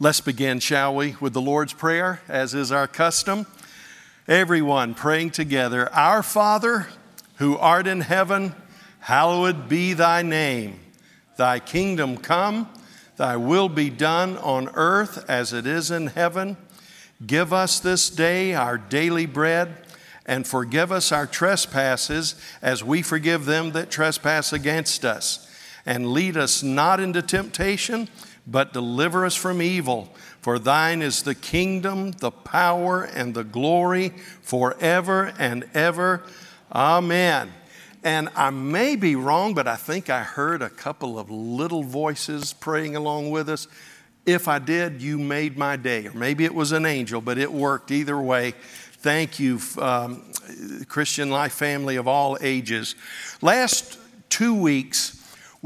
Let's begin, shall we, with the Lord's Prayer, as is our custom. Everyone praying together Our Father, who art in heaven, hallowed be thy name. Thy kingdom come, thy will be done on earth as it is in heaven. Give us this day our daily bread, and forgive us our trespasses as we forgive them that trespass against us. And lead us not into temptation but deliver us from evil. For thine is the kingdom, the power, and the glory forever and ever. Amen. And I may be wrong, but I think I heard a couple of little voices praying along with us. If I did, you made my day. Or maybe it was an angel, but it worked either way. Thank you, um, Christian Life family of all ages. Last two weeks,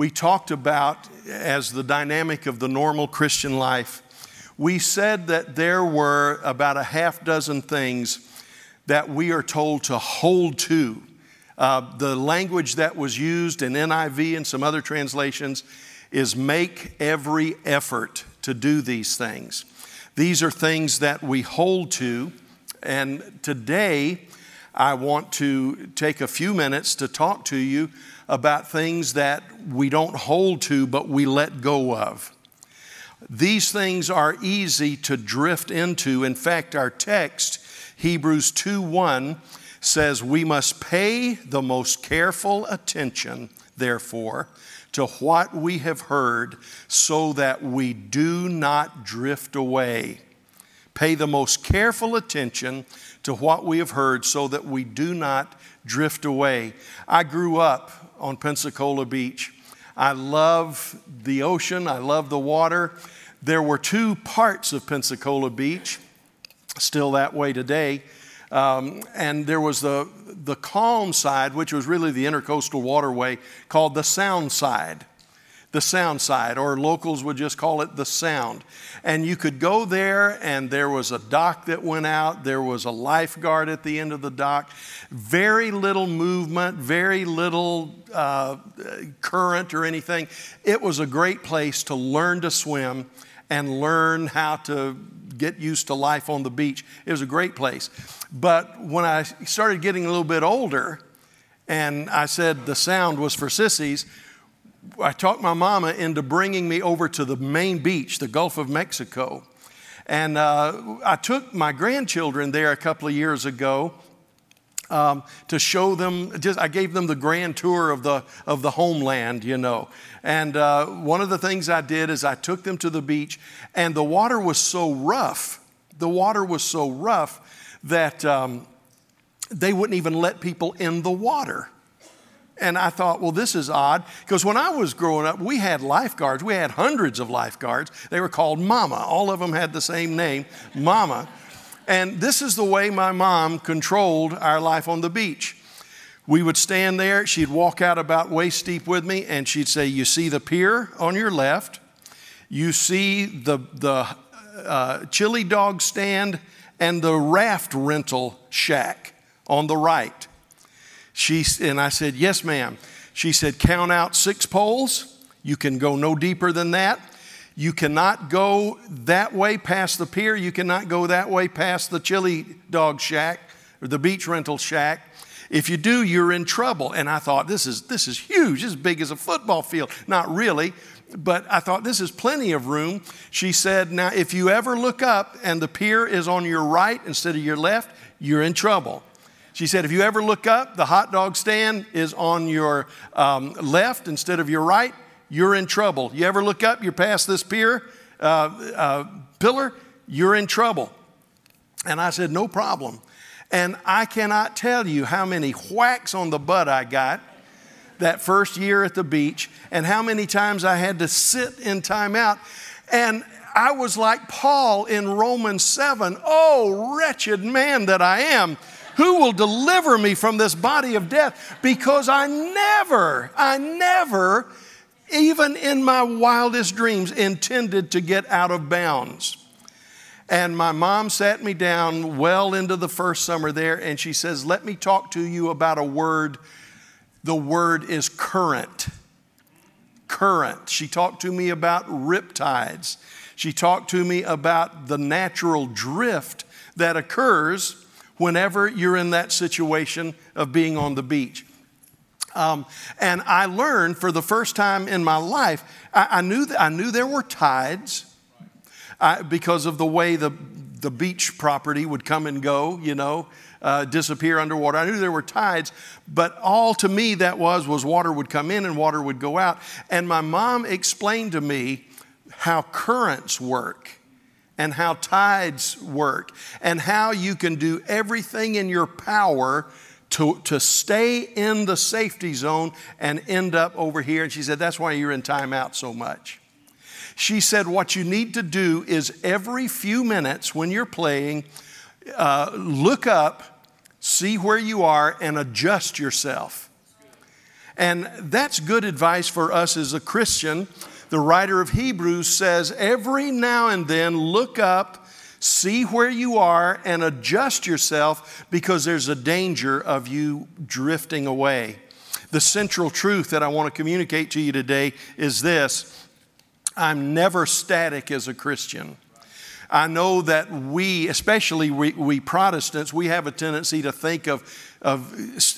we talked about as the dynamic of the normal Christian life. We said that there were about a half dozen things that we are told to hold to. Uh, the language that was used in NIV and some other translations is make every effort to do these things. These are things that we hold to. And today, I want to take a few minutes to talk to you about things that we don't hold to, but we let go of. These things are easy to drift into. In fact, our text, Hebrews 2 1, says, We must pay the most careful attention, therefore, to what we have heard, so that we do not drift away. Pay the most careful attention to what we have heard, so that we do not drift away. I grew up on Pensacola Beach. I love the ocean, I love the water. There were two parts of Pensacola Beach, still that way today. Um, and there was the, the calm side, which was really the intercoastal waterway, called the sound side the sound side, or locals would just call it the sound. And you could go there, and there was a dock that went out, there was a lifeguard at the end of the dock. Very little movement, very little uh, current or anything. It was a great place to learn to swim and learn how to get used to life on the beach. It was a great place. But when I started getting a little bit older, and I said the sound was for sissies, I talked my mama into bringing me over to the main beach, the Gulf of Mexico. And uh, I took my grandchildren there a couple of years ago um, to show them, just, I gave them the grand tour of the, of the homeland, you know. And uh, one of the things I did is I took them to the beach, and the water was so rough, the water was so rough that um, they wouldn't even let people in the water. And I thought, well, this is odd. Because when I was growing up, we had lifeguards. We had hundreds of lifeguards. They were called Mama. All of them had the same name, Mama. And this is the way my mom controlled our life on the beach. We would stand there, she'd walk out about waist deep with me, and she'd say, You see the pier on your left, you see the, the uh, chili dog stand and the raft rental shack on the right. She, and I said, Yes, ma'am. She said, Count out six poles. You can go no deeper than that. You cannot go that way past the pier. You cannot go that way past the chili dog shack or the beach rental shack. If you do, you're in trouble. And I thought, this is, this is huge, as big as a football field. Not really, but I thought this is plenty of room. She said, Now, if you ever look up and the pier is on your right instead of your left, you're in trouble. She said, if you ever look up, the hot dog stand is on your um, left instead of your right, you're in trouble. You ever look up, you're past this pier, uh, uh, pillar, you're in trouble. And I said, no problem. And I cannot tell you how many whacks on the butt I got that first year at the beach and how many times I had to sit in timeout. And I was like Paul in Romans 7 Oh, wretched man that I am. Who will deliver me from this body of death? Because I never, I never, even in my wildest dreams, intended to get out of bounds. And my mom sat me down well into the first summer there, and she says, Let me talk to you about a word. The word is current. current. She talked to me about riptides. She talked to me about the natural drift that occurs whenever you're in that situation of being on the beach. Um, and I learned for the first time in my life, I, I knew, that, I knew there were tides I, because of the way the, the beach property would come and go, you know, uh, disappear underwater. I knew there were tides, but all to me that was was water would come in and water would go out. And my mom explained to me how currents work and how tides work and how you can do everything in your power to, to stay in the safety zone and end up over here. And she said, That's why you're in timeout so much. She said, What you need to do is every few minutes when you're playing, uh, look up, see where you are, and adjust yourself. And that's good advice for us as a Christian. The writer of Hebrews says, Every now and then look up See where you are and adjust yourself because there's a danger of you drifting away. The central truth that I want to communicate to you today is this I'm never static as a Christian. I know that we, especially we, we, Protestants, we have a tendency to think of, of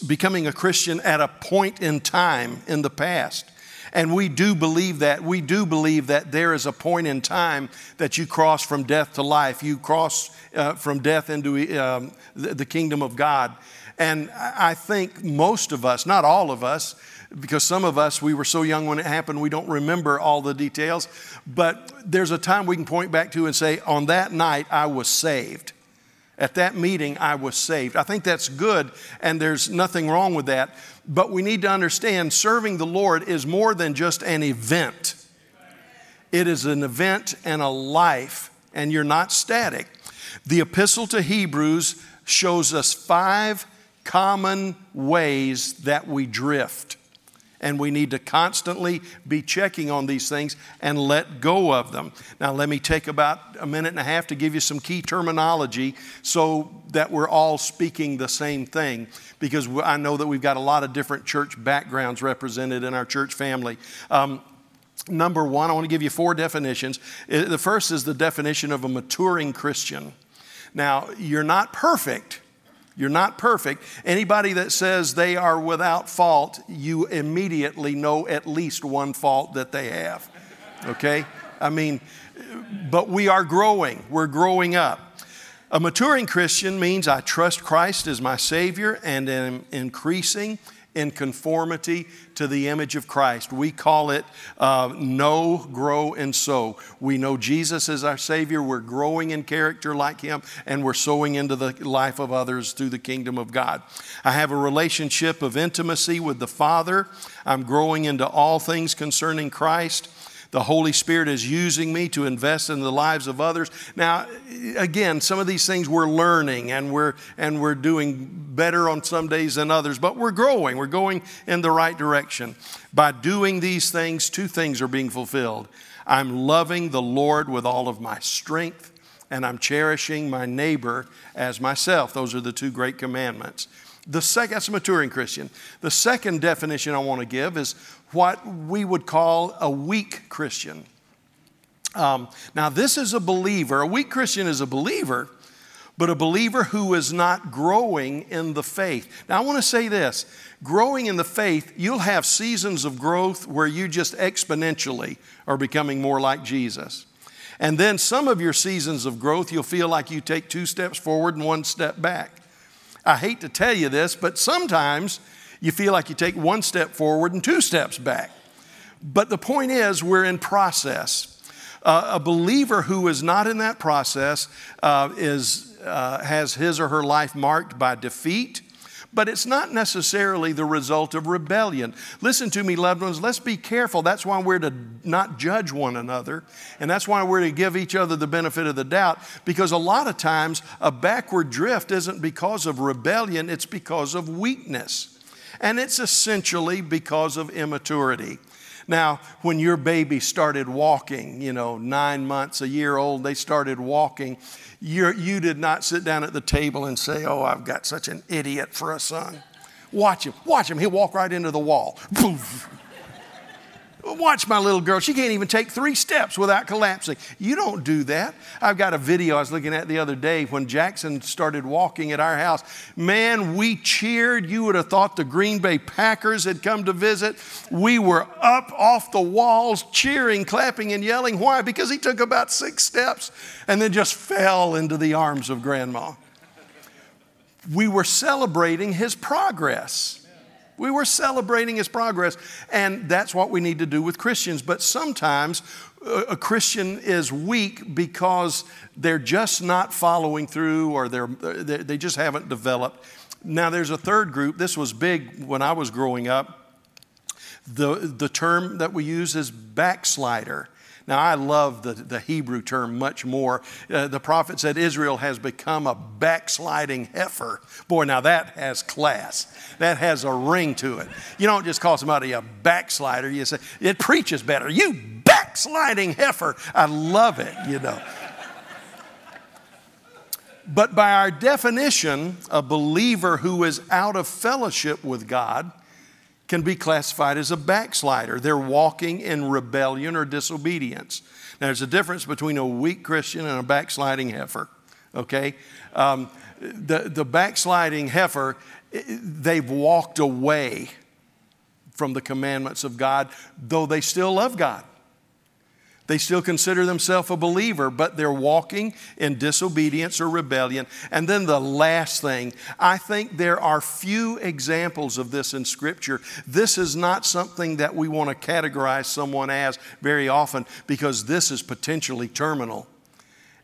becoming a Christian at a point in time in the past. And we do believe that. We do believe that there is a point in time that you cross from death to life. You cross uh, from death into um, the, the kingdom of God. And I think most of us, not all of us, because some of us, we were so young when it happened, we don't remember all the details. But there's a time we can point back to and say, on that night, I was saved. At that meeting, I was saved. I think that's good, and there's nothing wrong with that. But we need to understand serving the Lord is more than just an event, it is an event and a life, and you're not static. The epistle to Hebrews shows us five common ways that we drift and we need to constantly be checking on these things and let go of them. Now, let me take about a minute and a half to give you some key terminology so that we're all speaking the same thing because I know that we've got a lot of different church backgrounds represented in our church family. Um, Number one, I want to give you four definitions. The first is the definition of a maturing Christian. Now, you're not perfect, you're not perfect. Anybody that says they are without fault, you immediately know at least one fault that they have. Okay? I mean, but we are growing. We're growing up. A maturing Christian means I trust Christ as my Savior and am increasing in conformity to the image of Christ. We call it uh, know, grow, and sow. We know Jesus is our Savior. We're growing in character like Him, and we're sowing into the life of others through the kingdom of God. I have a relationship of intimacy with the Father. I'm growing into all things concerning Christ. The Holy Spirit is using me to invest in the lives of others. Now, again, some of these things we're learning and we're, and we're doing better on some days than others, but we're growing. We're going in the right direction. By doing these things, two things are being fulfilled. I'm loving the Lord with all of my strength, and I'm cherishing my neighbor as myself. Those are the two great commandments. The second, that's a maturing Christian. The second definition I want to give is what we would call a weak Christian. Um, now, this is a believer. A weak Christian is a believer, but a believer who is not growing in the faith. Now, I want to say this growing in the faith, you'll have seasons of growth where you just exponentially are becoming more like Jesus. And then some of your seasons of growth, you'll feel like you take two steps forward and one step back. I hate to tell you this, but sometimes you feel like you take one step forward and two steps back. But the point is, we're in process. Uh, a believer who is not in that process uh, is, uh, has his or her life marked by defeat, but it's not necessarily the result of rebellion. Listen to me, loved ones, let's be careful. That's why we're to not judge one another, and that's why we're to give each other the benefit of the doubt, because a lot of times a backward drift isn't because of rebellion, it's because of weakness. And it's essentially because of immaturity. Now, when your baby started walking, you know, nine months, a year old, they started walking, you're, you did not sit down at the table and say, Oh, I've got such an idiot for a son. Watch him, watch him. He'll walk right into the wall. Watch my little girl. She can't even take three steps without collapsing. You don't do that. I've got a video I was looking at the other day when Jackson started walking at our house. Man, we cheered. You would have thought the Green Bay Packers had come to visit. We were up off the walls, cheering, clapping, and yelling. Why? Because he took about six steps and then just fell into the arms of grandma. We were celebrating his progress. We were celebrating his progress, and that's what we need to do with Christians. But sometimes uh, a Christian is weak because they're just not following through or they're, they just haven't developed. Now, there's a third group. This was big when I was growing up. The, the term that we use is backslider. Now, I love the, the Hebrew term much more. Uh, the prophet said Israel has become a backsliding heifer. Boy, now that has class. That has a ring to it. You don't just call somebody a backslider, you say, it preaches better. You backsliding heifer. I love it, you know. But by our definition, a believer who is out of fellowship with God can be classified as a backslider. They're walking in rebellion or disobedience. Now, there's a difference between a weak Christian and a backsliding heifer, okay? Um, the, the backsliding heifer, they've walked away from the commandments of God, though they still love God. They still consider themselves a believer, but they're walking in disobedience or rebellion. And then the last thing, I think there are few examples of this in Scripture. This is not something that we want to categorize someone as very often because this is potentially terminal.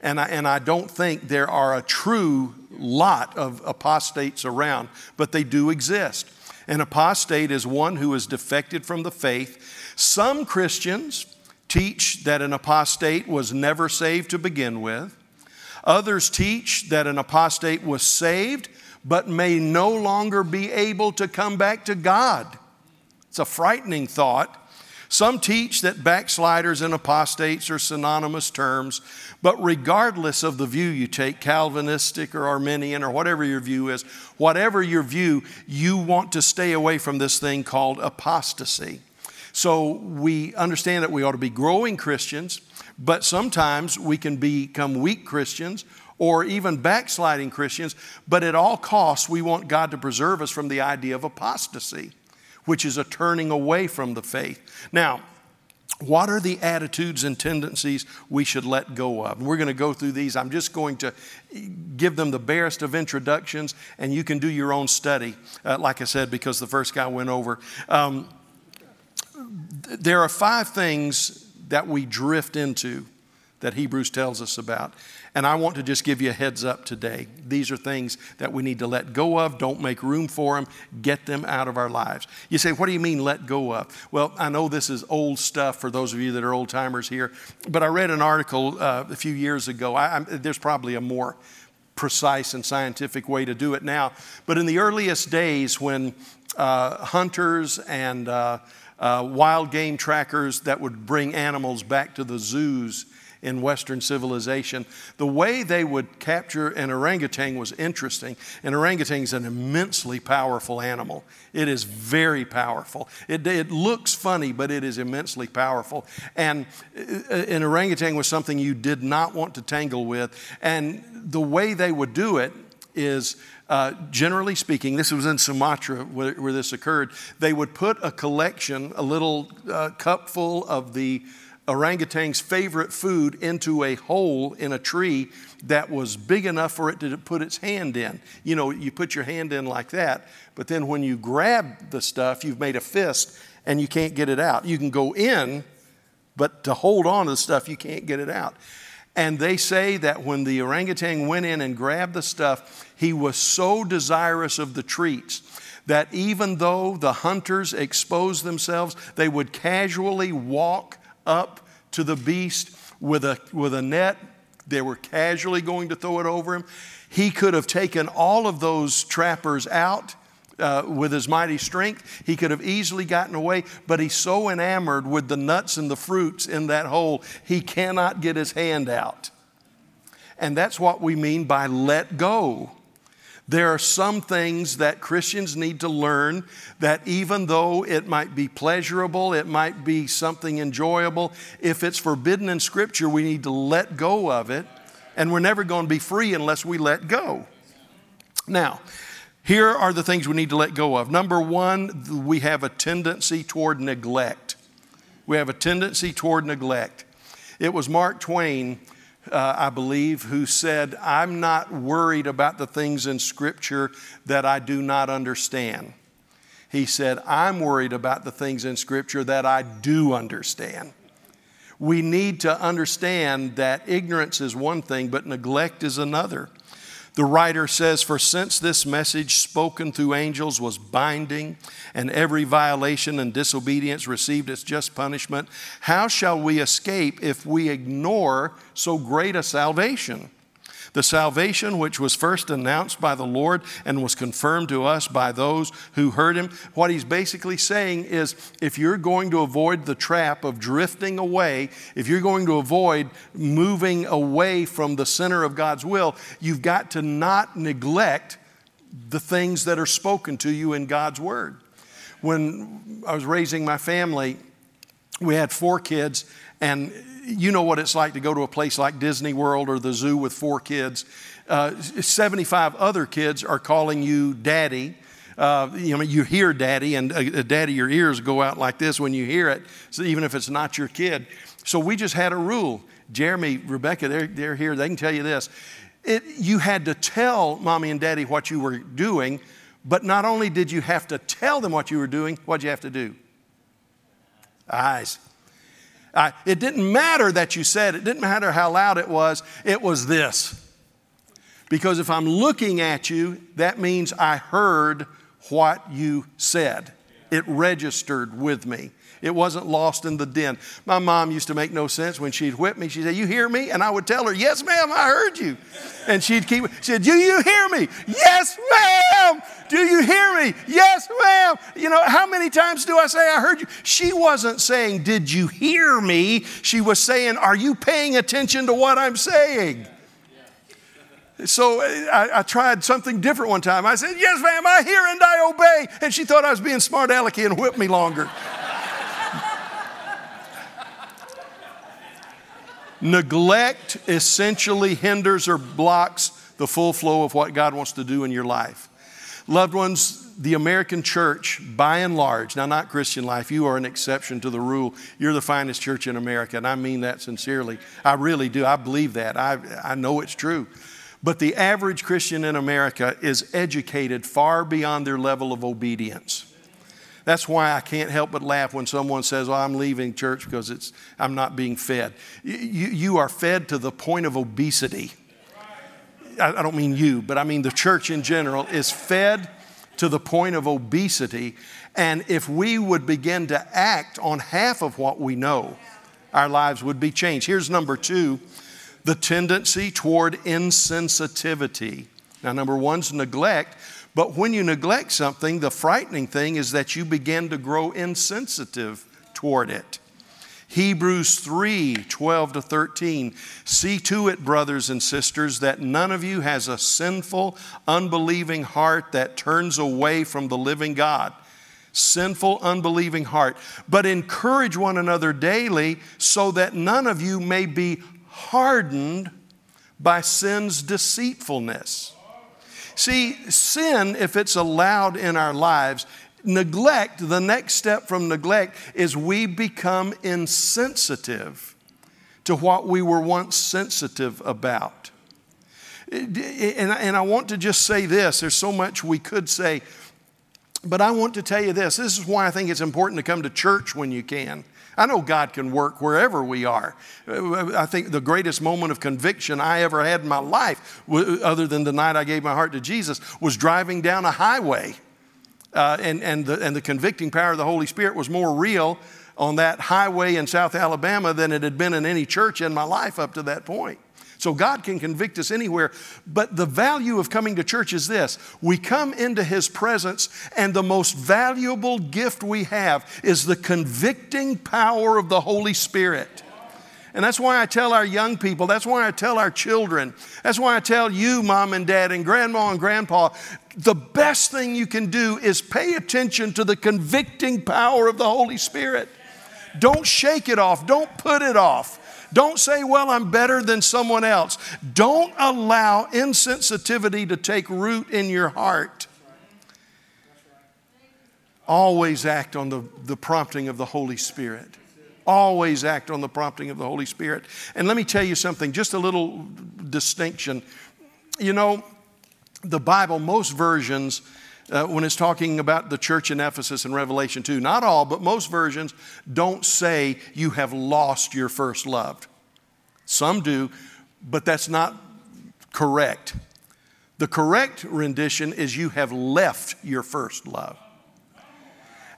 And I, and I don't think there are a true lot of apostates around, but they do exist. An apostate is one who is defected from the faith. Some Christians, teach that an apostate was never saved to begin with. Others teach that an apostate was saved but may no longer be able to come back to God. It's a frightening thought. Some teach that backsliders and apostates are synonymous terms, but regardless of the view you take, Calvinistic or Arminian or whatever your view is, whatever your view, you want to stay away from this thing called apostasy. So we understand that we ought to be growing Christians, but sometimes we can become weak Christians or even backsliding Christians, but at all costs, we want God to preserve us from the idea of apostasy, which is a turning away from the faith. Now, what are the attitudes and tendencies we should let go of? We're going to go through these. I'm just going to give them the barest of introductions, and you can do your own study, uh, like I said, because the first guy went over. Um, there are five things that we drift into that Hebrews tells us about. And I want to just give you a heads up today. These are things that we need to let go of. Don't make room for them. Get them out of our lives. You say, what do you mean let go of? Well, I know this is old stuff for those of you that are old timers here, but I read an article uh, a few years ago. I, there's probably a more precise and scientific way to do it now. But in the earliest days when uh, hunters and uh, uh, wild game trackers that would bring animals back to the zoos in Western civilization. The way they would capture an orangutan was interesting. An orangutan is an immensely powerful animal. It is very powerful. It, it looks funny, but it is immensely powerful. And uh, an orangutan was something you did not want to tangle with. And the way they would do it is uh, generally speaking, this was in Sumatra where, where, this occurred, they would put a collection, a little uh, cup full of the orangutan's favorite food into a hole in a tree that was big enough for it to put its hand in. You know, you put your hand in like that, but then when you grab the stuff, you've made a fist and you can't get it out. You can go in, but to hold on to the stuff, you can't get it out. And they say that when the orangutan went in and grabbed the stuff, he was so desirous of the treats that even though the hunters exposed themselves, they would casually walk up to the beast with a, with a net. They were casually going to throw it over him. He could have taken all of those trappers out uh, with his mighty strength. He could have easily gotten away, but he's so enamored with the nuts and the fruits in that hole, he cannot get his hand out. And that's what we mean by let go. There are some things that Christians need to learn that even though it might be pleasurable, it might be something enjoyable, if it's forbidden in Scripture, we need to let go of it. And we're never going to be free unless we let go. Now, here are the things we need to let go of. Number one, we have a tendency toward neglect. We have a tendency toward neglect. It was Mark Twain uh, I believe, who said, I'm not worried about the things in Scripture that I do not understand. He said, I'm worried about the things in Scripture that I do understand. We need to understand that ignorance is one thing, but neglect is another. The writer says, For since this message spoken through angels was binding, and every violation and disobedience received its just punishment, how shall we escape if we ignore so great a salvation? The salvation which was first announced by the Lord and was confirmed to us by those who heard him. What he's basically saying is if you're going to avoid the trap of drifting away, if you're going to avoid moving away from the center of God's will, you've got to not neglect the things that are spoken to you in God's Word. When I was raising my family, we had four kids, and you know what it's like to go to a place like Disney World or the zoo with four kids. Uh, 75 other kids are calling you daddy. Uh, you know, you hear daddy, and uh, daddy, your ears go out like this when you hear it, so even if it's not your kid. So we just had a rule. Jeremy, Rebecca, they're, they're here. They can tell you this. It, you had to tell mommy and daddy what you were doing, but not only did you have to tell them what you were doing, what'd you have to do? Eyes. It didn't matter that you said, it didn't matter how loud it was, it was this. Because if I'm looking at you, that means I heard what you said. It registered with me. It wasn't lost in the din. My mom used to make no sense when she'd whip me. She'd say, You hear me? And I would tell her, Yes, ma'am, I heard you. And she'd keep, she said, Do you hear me? Yes, ma'am. Do you hear me? Yes, ma'am. You know, how many times do I say, I heard you? She wasn't saying, Did you hear me? She was saying, Are you paying attention to what I'm saying? So I, I, tried something different one time. I said, Yes, ma'am, I hear and I obey. And she thought I was being smart alecky and whipped me longer. Neglect essentially hinders or blocks the full flow of what God wants to do in your life. Loved ones, the American church, by and large, now not Christian life, you are an exception to the rule. You're the finest church in America, and I mean that sincerely. I really do. I believe that. I, I know it's true. But the average Christian in America is educated far beyond their level of obedience. That's why I can't help but laugh when someone says, oh, I'm leaving church because it's, I'm not being fed. You, you are fed to the point of obesity. I, I don't mean you, but I mean the church in general is fed to the point of obesity. And if we would begin to act on half of what we know, our lives would be changed. Here's number two the tendency toward insensitivity. Now, number one's neglect. But when you neglect something, the frightening thing is that you begin to grow insensitive toward it. Hebrews 3 12 to 13. See to it, brothers and sisters, that none of you has a sinful, unbelieving heart that turns away from the living God. Sinful, unbelieving heart. But encourage one another daily so that none of you may be hardened by sin's deceitfulness. See, sin, if it's allowed in our lives, neglect, the next step from neglect is we become insensitive to what we were once sensitive about. And I want to just say this there's so much we could say, but I want to tell you this. This is why I think it's important to come to church when you can. I know God can work wherever we are. I think the greatest moment of conviction I ever had in my life, other than the night I gave my heart to Jesus, was driving down a highway. Uh, and, and, the, and the convicting power of the Holy Spirit was more real on that highway in South Alabama than it had been in any church in my life up to that point. So God can convict us anywhere. But the value of coming to church is this we come into His presence, and the most valuable gift we have is the convicting power of the Holy Spirit. And that's why I tell our young people, that's why I tell our children, that's why I tell you, mom and dad, and grandma and grandpa, the best thing you can do is pay attention to the convicting power of the Holy Spirit. Don't shake it off, don't put it off. Don't say, well, I'm better than someone else. Don't allow insensitivity to take root in your heart. Always act on the, the prompting of the Holy Spirit. Always act on the prompting of the Holy Spirit. And let me tell you something, just a little distinction. You know, the Bible, most versions, uh, when it's talking about the church in Ephesus in Revelation 2, not all, but most versions don't say you have lost your first love. Some do, but that's not correct. The correct rendition is you have left your first love.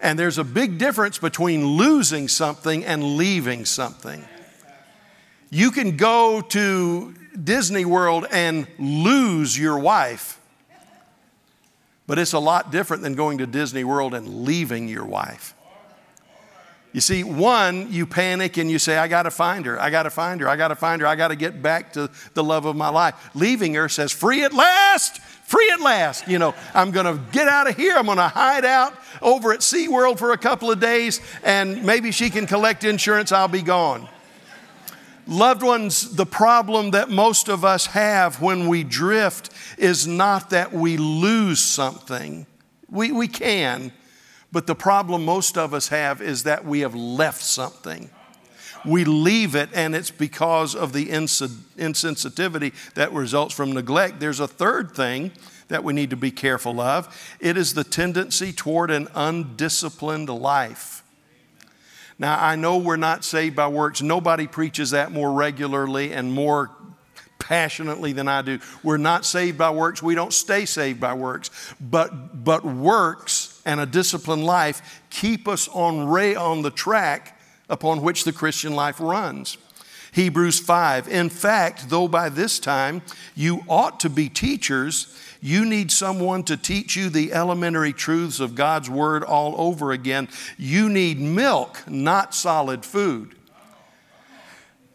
And there's a big difference between losing something and leaving something. You can go to Disney World and lose your wife, but it's a lot different than going to Disney World and leaving your wife. You see, one, you panic and you say, I got to find her, I got to find her, I got to find her, I got to get back to the love of my life. Leaving her says, free at last, free at last. You know, I'm going to get out of here, I'm going to hide out over at SeaWorld for a couple of days, and maybe she can collect insurance, I'll be gone. Loved ones, the problem that most of us have when we drift is not that we lose something. We, we can, but the problem most of us have is that we have left something. We leave it, and it's because of the insensitivity that results from neglect. There's a third thing that we need to be careful of it is the tendency toward an undisciplined life. Now, I know we're not saved by works. Nobody preaches that more regularly and more passionately than I do. We're not saved by works. We don't stay saved by works. But, but works and a disciplined life keep us on, ray, on the track upon which the Christian life runs. Hebrews 5. In fact, though by this time you ought to be teachers, you need someone to teach you the elementary truths of God's Word all over again. You need milk, not solid food.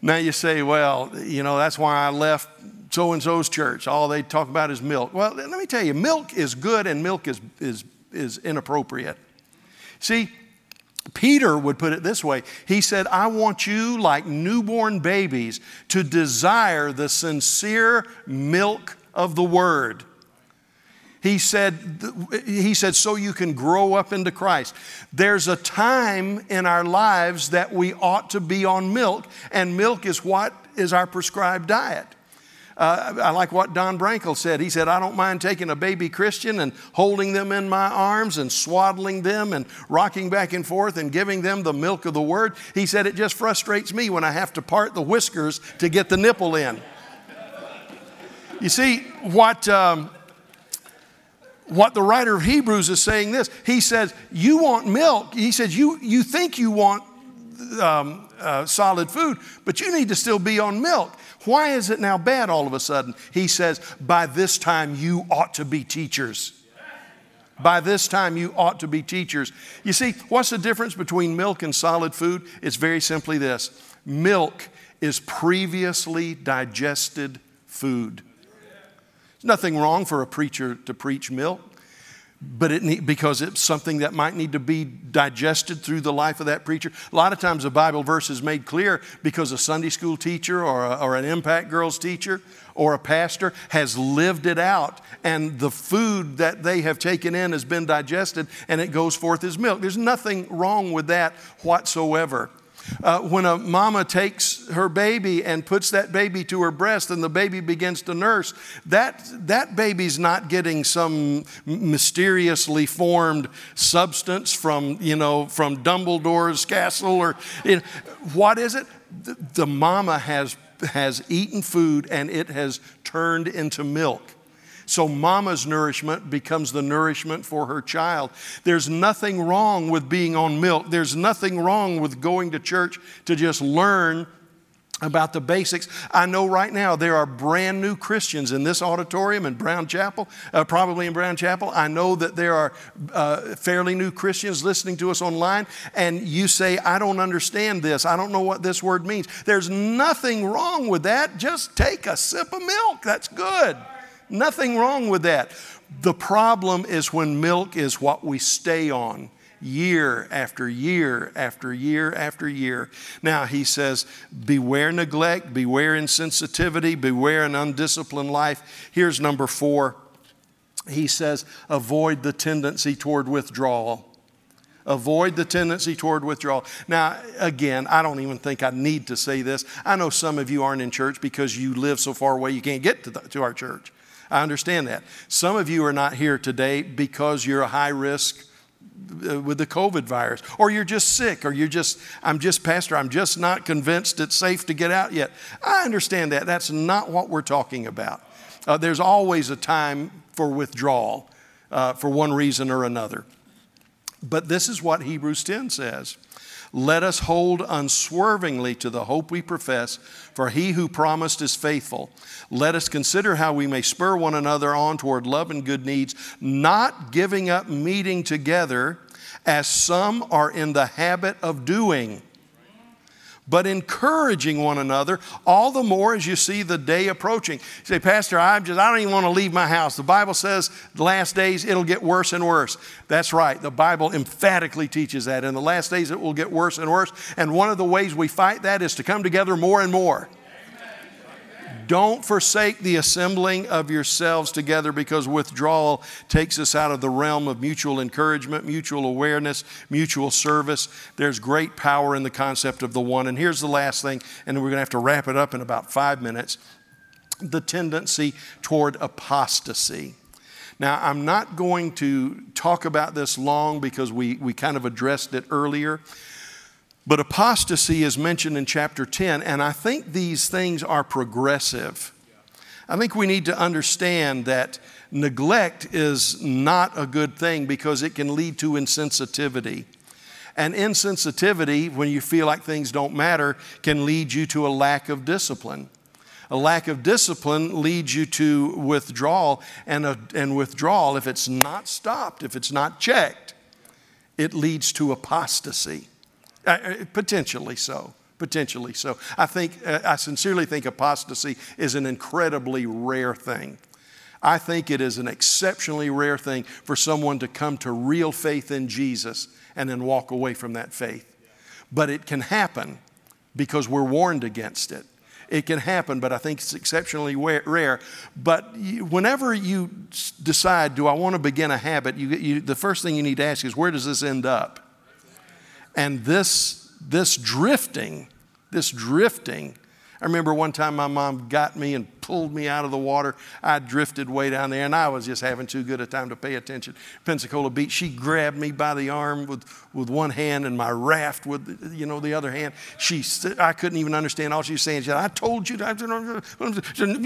Now you say, well, you know, that's why I left so and so's church. All they talk about is milk. Well, let me tell you, milk is good and milk is, is, is inappropriate. See, Peter would put it this way He said, I want you, like newborn babies, to desire the sincere milk of the word. He said, he said, so you can grow up into Christ. There's a time in our lives that we ought to be on milk, and milk is what is our prescribed diet. Uh, I like what Don Brankel said. He said, I don't mind taking a baby Christian and holding them in my arms and swaddling them and rocking back and forth and giving them the milk of the word. He said, It just frustrates me when I have to part the whiskers to get the nipple in. You see, what. Um, what the writer of Hebrews is saying this. He says, You want milk. He says, You, you think you want um, uh, solid food, but you need to still be on milk. Why is it now bad all of a sudden? He says, By this time you ought to be teachers. By this time, you ought to be teachers. You see, what's the difference between milk and solid food? It's very simply this milk is previously digested food. Nothing wrong for a preacher to preach milk, but it need, because it's something that might need to be digested through the life of that preacher. A lot of times, a Bible verse is made clear because a Sunday school teacher or, a, or an Impact Girls teacher or a pastor has lived it out, and the food that they have taken in has been digested, and it goes forth as milk. There's nothing wrong with that whatsoever. Uh, when a mama takes her baby and puts that baby to her breast and the baby begins to nurse, that, that baby's not getting some mysteriously formed substance from, you know, from Dumbledore's castle or you know, what is it? The, the mama has, has eaten food and it has turned into milk. So mama's nourishment becomes the nourishment for her child. There's nothing wrong with being on milk. There's nothing wrong with going to church to just learn about the basics. I know right now there are brand new Christians in this auditorium in Brown Chapel, uh, probably in Brown Chapel. I know that there are uh, fairly new Christians listening to us online, and you say, I don't understand this. I don't know what this word means. There's nothing wrong with that. Just take a sip of milk. That's good. Nothing wrong with that. The problem is when milk is what we stay on year after year after year after year. Now he says, Beware neglect, beware insensitivity, beware an undisciplined life. Here's number four. He says, Avoid the tendency toward withdrawal. Avoid the tendency toward withdrawal. Now, again, I don't even think I need to say this. I know some of you aren't in church because you live so far away you can't get to, the, to our church. I understand that. Some of you are not here today because you're a high risk uh, with the COVID virus, or you're just sick, or you're just, I'm just, Pastor, I'm just not convinced it's safe to get out yet. I understand that. That's not what we're talking about. Uh, there's always a time for withdrawal uh, for one reason or another. But this is what Hebrews 10 says. Let us hold unswervingly to the hope we profess, for he who promised is faithful. Let us consider how we may spur one another on toward love and good deeds, not giving up meeting together as some are in the habit of doing but encouraging one another all the more as you see the day approaching. You say, Pastor, I'm just, I don't even want to leave my house. The Bible says the last days it'll get worse and worse. That's right. The Bible emphatically teaches that. In the last days it will get worse and worse. And one of the ways we fight that is to come together more and more. Don't forsake the assembling of yourselves together because withdrawal takes us out of the realm of mutual encouragement, mutual awareness, mutual service. There's great power in the concept of the one. And here's the last thing, and we're going to have to wrap it up in about five minutes the tendency toward apostasy. Now, I'm not going to talk about this long because we, we kind of addressed it earlier. But apostasy is mentioned in chapter 10, and I think these things are progressive. I think we need to understand that neglect is not a good thing because it can lead to insensitivity. And insensitivity, when you feel like things don't matter, can lead you to a lack of discipline. A lack of discipline leads you to withdrawal, and, a, and withdrawal, if it's not stopped, if it's not checked, it leads to apostasy. Uh, uh, potentially so. Potentially so. I think, uh, I sincerely think apostasy is an incredibly rare thing. I think it is an exceptionally rare thing for someone to come to real faith in Jesus and then walk away from that faith. But it can happen because we're warned against it. It can happen, but I think it's exceptionally rare. But whenever you decide, do I want to begin a habit, you, you, the first thing you need to ask is, where does this end up? And this, this drifting, this drifting, I remember one time my mom got me and pulled me out of the water. I drifted way down there and I was just having too good a time to pay attention. Pensacola Beach, she grabbed me by the arm with, with one hand and my raft with, you know, the other hand. She, I couldn't even understand all she was saying. She said, I told you, the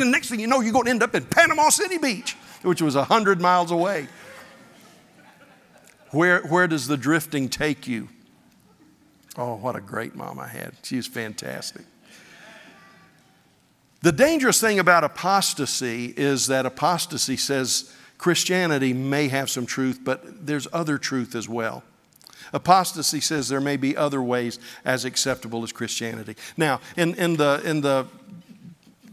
next thing you know, you're going to end up in Panama City Beach, which was 100 miles away. Where, where does the drifting take you? Oh, what a great mom I had. She was fantastic. The dangerous thing about apostasy is that apostasy says Christianity may have some truth, but there's other truth as well. Apostasy says there may be other ways as acceptable as Christianity. Now, in, in, the, in the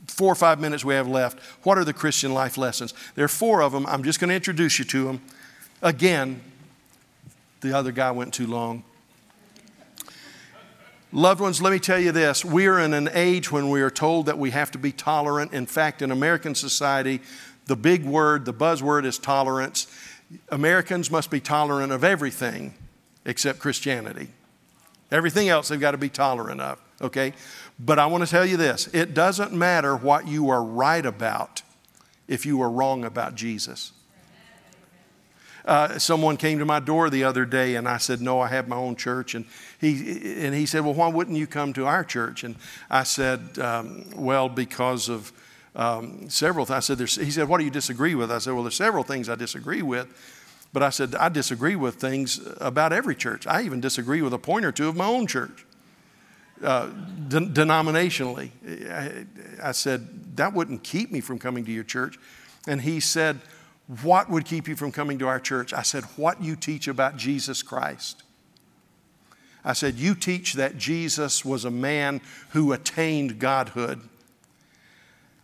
four or five minutes we have left, what are the Christian life lessons? There are four of them. I'm just going to introduce you to them. Again, the other guy went too long. Loved ones, let me tell you this. We are in an age when we are told that we have to be tolerant. In fact, in American society, the big word, the buzzword is tolerance. Americans must be tolerant of everything except Christianity. Everything else they've got to be tolerant of, okay? But I want to tell you this it doesn't matter what you are right about if you are wrong about Jesus. Uh, someone came to my door the other day and I said, No, I have my own church. And he, and he said, Well, why wouldn't you come to our church? And I said, um, Well, because of um, several things. I said, He said, What do you disagree with? I said, Well, there's several things I disagree with. But I said, I disagree with things about every church. I even disagree with a point or two of my own church. uh, de- denominationally. I, I said, That wouldn't keep me from coming to your church. And he said, What would keep you from coming to our church? I said, What you teach about Jesus Christ. I said, You teach that Jesus was a man who attained godhood.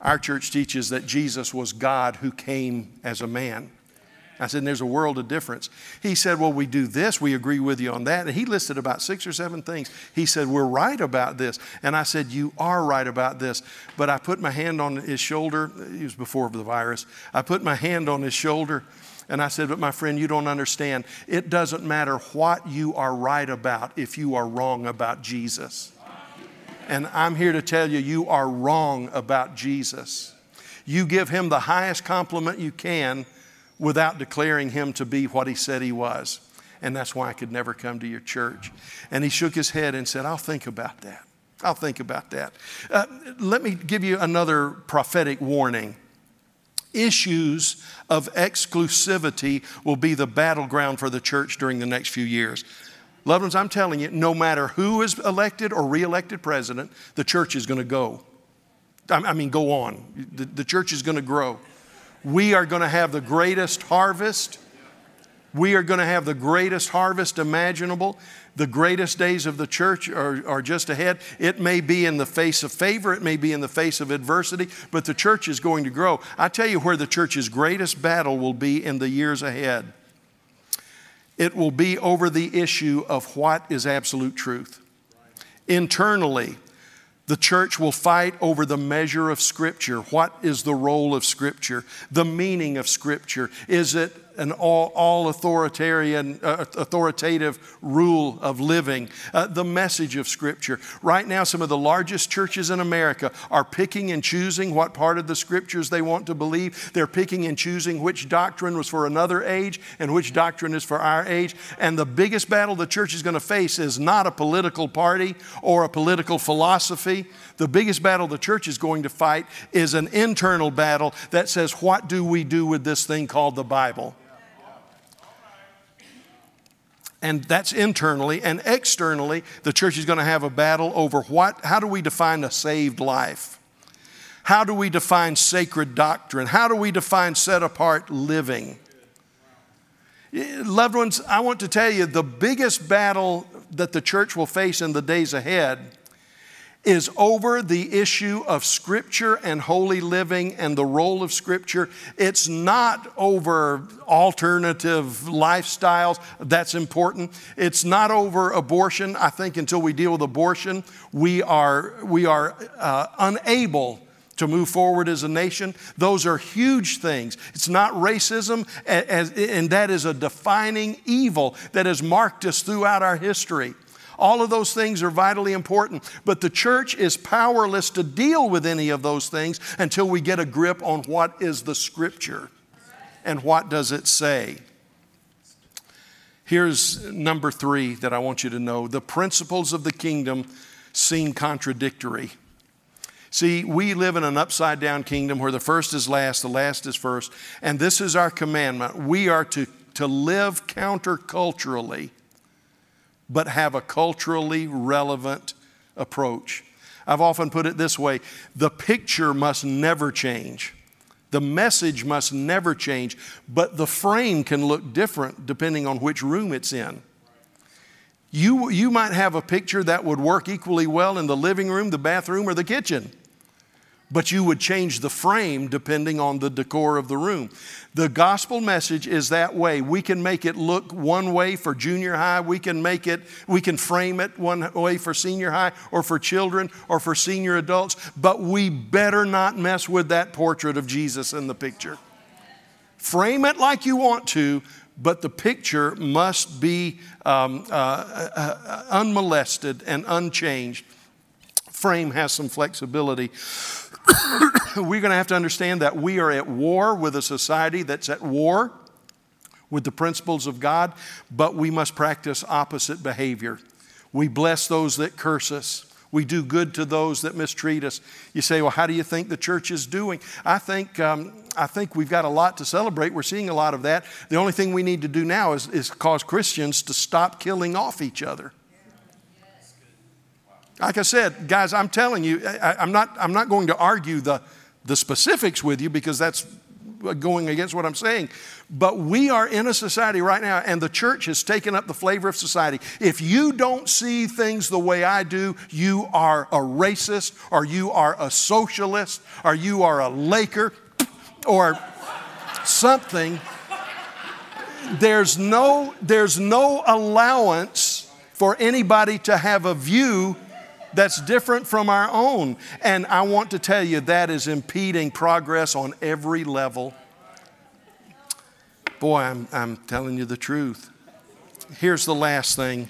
Our church teaches that Jesus was God who came as a man. I said, There's a world of difference. He said, Well, we do this, we agree with you on that. And he listed about six or seven things. He said, We're right about this. And I said, You are right about this. But I put my hand on his shoulder. It was before the virus. I put my hand on his shoulder and I said, But my friend, you don't understand. It doesn't matter what you are right about if you are wrong about Jesus. And I'm here to tell you, you are wrong about Jesus. You give him the highest compliment you can without declaring him to be what he said he was. And that's why I could never come to your church. And he shook his head and said, I'll think about that. I'll think about that. Uh, let me give you another prophetic warning. Issues of exclusivity will be the battleground for the church during the next few years. Loved ones, I'm telling you, no matter who is elected or reelected president, the church is going to go. I mean, go on. The, the church is going to grow. We are going to have the greatest harvest. We are going to have the greatest harvest imaginable. The greatest days of the church are, are just ahead. It may be in the face of favor, it may be in the face of adversity, but the church is going to grow. I tell you where the church's greatest battle will be in the years ahead. It will be over the issue of what is absolute truth. Internally, the church will fight over the measure of Scripture. What is the role of Scripture? The meaning of Scripture. Is it an all, all authoritarian, uh, authoritative rule of living, uh, the message of Scripture. Right now, some of the largest churches in America are picking and choosing what part of the Scriptures they want to believe. They're picking and choosing which doctrine was for another age and which doctrine is for our age. And the biggest battle the church is going to face is not a political party or a political philosophy. The biggest battle the church is going to fight is an internal battle that says, What do we do with this thing called the Bible? And that's internally and externally the church is going to have a battle over what how do we define a saved life? How do we define sacred doctrine? How do we define set apart living? Loved ones i want to tell you the biggest battle that the church will face in the days ahead is over the issue of Scripture and holy living and the role of Scripture. It's not over alternative lifestyles. That's important. It's not over abortion. I think until we deal with abortion, we are, we are uh, unable to move forward as a nation. Those are huge things. It's not racism, and that is a defining evil that has marked us throughout our history. All of those things are vitally important, but the church is powerless to deal with any of those things until we get a grip on what is the scripture and what does it say. Here's number three that I want you to know the principles of the kingdom seem contradictory. See, we live in an upside down kingdom where the first is last, the last is first, and this is our commandment. We are to, to live counterculturally but have a culturally relevant approach. I've often put it this way the picture must never change. The message must never change, but the frame can look different depending on which room it's in. You, you might have a picture that would work equally well in the living room, the bathroom, or the kitchen but you would change the frame depending on the decor of the room. The gospel message is that way. We can make it look one way for junior high, we can make it, we can frame it one way for senior high or for children or for senior adults, but we better not mess with that portrait of Jesus in the picture. Frame it like you want to, but the picture must be um, uh, uh, uh unmolested and unchanged. Frame has some flexibility. we're going to have to understand that we are at war with a society that's at war with the principles of God, but we must practice opposite behavior. We bless those that curse us. We do good to those that mistreat us. You say, well, how do you think the church is doing? I think, um, I think we've got a lot to celebrate. We're seeing a lot of that. The only thing we need to do now is, is cause Christians to stop killing off each other. Like I said, guys, I'm telling you, I, am not, I'm not going to argue the, the specifics with you because that's going against what I'm saying. But we are in a society right now, and the church has taken up the flavor of society. If you don't see things the way I do, you are a racist, or you are a socialist, or you are a Laker, or something. There's no, there's no allowance for anybody to have a view that's different from our own. And I want to tell you that is impeding progress on every level. Boy, I'm, I'm telling you the truth. Here's the last thing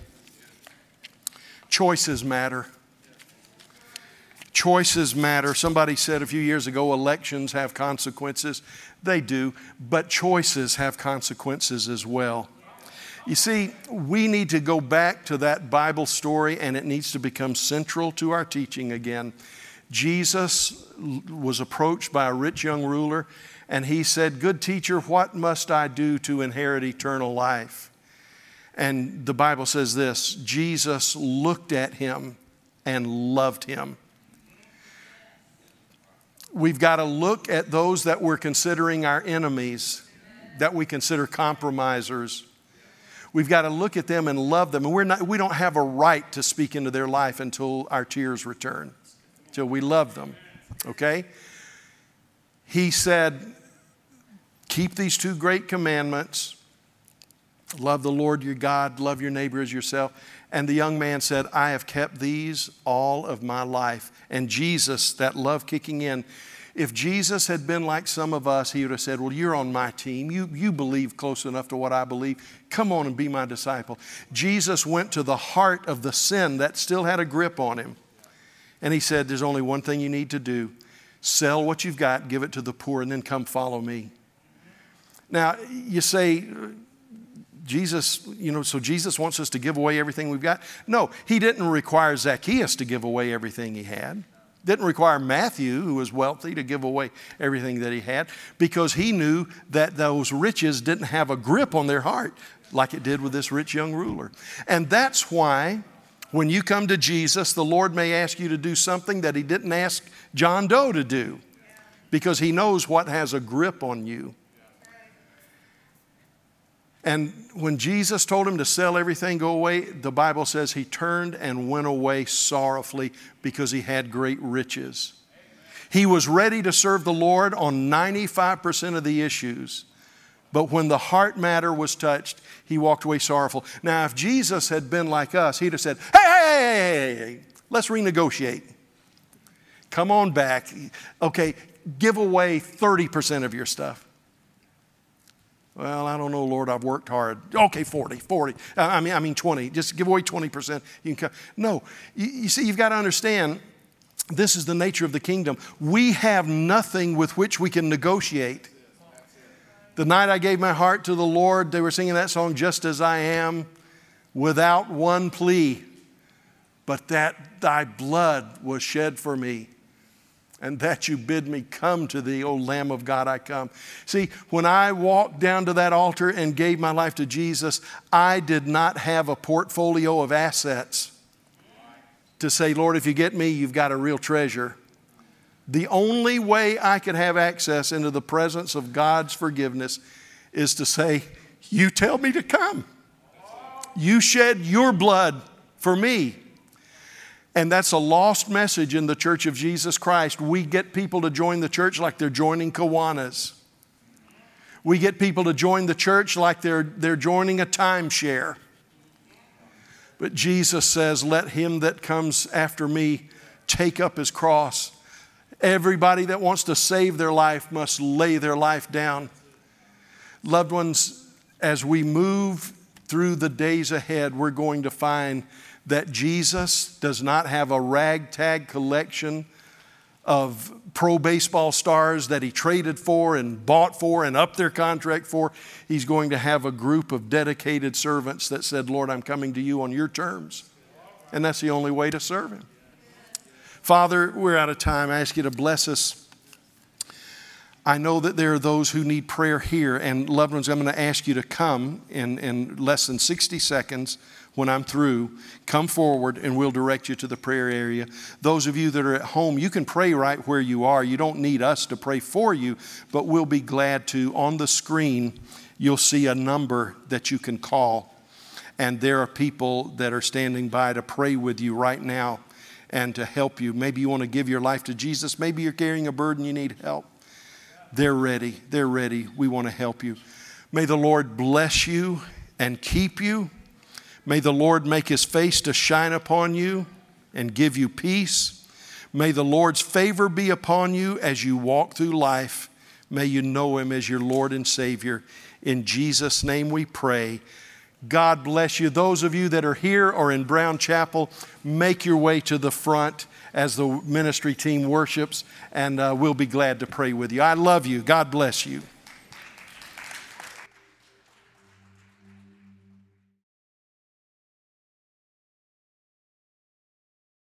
choices matter. Choices matter. Somebody said a few years ago elections have consequences. They do, but choices have consequences as well. You see, we need to go back to that Bible story and it needs to become central to our teaching again. Jesus was approached by a rich young ruler and he said, Good teacher, what must I do to inherit eternal life? And the Bible says this Jesus looked at him and loved him. We've got to look at those that we're considering our enemies, that we consider compromisers We've got to look at them and love them. And we're not, we don't have a right to speak into their life until our tears return, till we love them. Okay? He said, Keep these two great commandments love the Lord your God, love your neighbor as yourself. And the young man said, I have kept these all of my life. And Jesus, that love kicking in, if Jesus had been like some of us, he would have said, Well, you're on my team. You, you believe close enough to what I believe. Come on and be my disciple. Jesus went to the heart of the sin that still had a grip on him. And he said, There's only one thing you need to do sell what you've got, give it to the poor, and then come follow me. Now, you say, Jesus, you know, so Jesus wants us to give away everything we've got? No, he didn't require Zacchaeus to give away everything he had. Didn't require Matthew, who was wealthy, to give away everything that he had because he knew that those riches didn't have a grip on their heart like it did with this rich young ruler. And that's why when you come to Jesus, the Lord may ask you to do something that he didn't ask John Doe to do because he knows what has a grip on you. And when Jesus told him to sell everything, go away, the Bible says he turned and went away sorrowfully because he had great riches. He was ready to serve the Lord on 95% of the issues. But when the heart matter was touched, he walked away sorrowful. Now, if Jesus had been like us, he'd have said, Hey, hey, hey, hey, let's renegotiate. Come on back. Okay, give away 30% of your stuff. Well, I don't know, Lord, I've worked hard. Okay, 40, 40. I mean, I mean 20. Just give away 20%. You can come. No, you, you see, you've got to understand this is the nature of the kingdom. We have nothing with which we can negotiate. The night I gave my heart to the Lord, they were singing that song, Just as I Am, without one plea, but that thy blood was shed for me and that you bid me come to thee, O Lamb of God, I come. See, when I walked down to that altar and gave my life to Jesus, I did not have a portfolio of assets to say, Lord, if you get me, you've got a real treasure. The only way I could have access into the presence of God's forgiveness is to say, You tell me to come. You shed your blood for me. And that's a lost message in the church of Jesus Christ. We get people to join the church like they're joining Kiwanis. We get people to join the church like they're, they're joining a timeshare. But Jesus says, Let him that comes after me take up his cross. Everybody that wants to save their life must lay their life down. Loved ones, as we move through the days ahead, we're going to find that Jesus does not have a ragtag collection of pro baseball stars that he traded for and bought for and upped their contract for. He's going to have a group of dedicated servants that said, Lord, I'm coming to you on your terms. And that's the only way to serve him. Father, we're out of time. I ask you to bless us. I know that there are those who need prayer here, and loved ones, I'm going to ask you to come in, in less than 60 seconds when I'm through. Come forward and we'll direct you to the prayer area. Those of you that are at home, you can pray right where you are. You don't need us to pray for you, but we'll be glad to. On the screen, you'll see a number that you can call, and there are people that are standing by to pray with you right now and to help you. Maybe you want to give your life to Jesus, maybe you're carrying a burden, you need help. They're ready. They're ready. We want to help you. May the Lord bless you and keep you. May the Lord make his face to shine upon you and give you peace. May the Lord's favor be upon you as you walk through life. May you know him as your Lord and Savior. In Jesus' name we pray. God bless you. Those of you that are here or in Brown Chapel, make your way to the front as the ministry team worships, and uh, we'll be glad to pray with you. I love you. God bless you.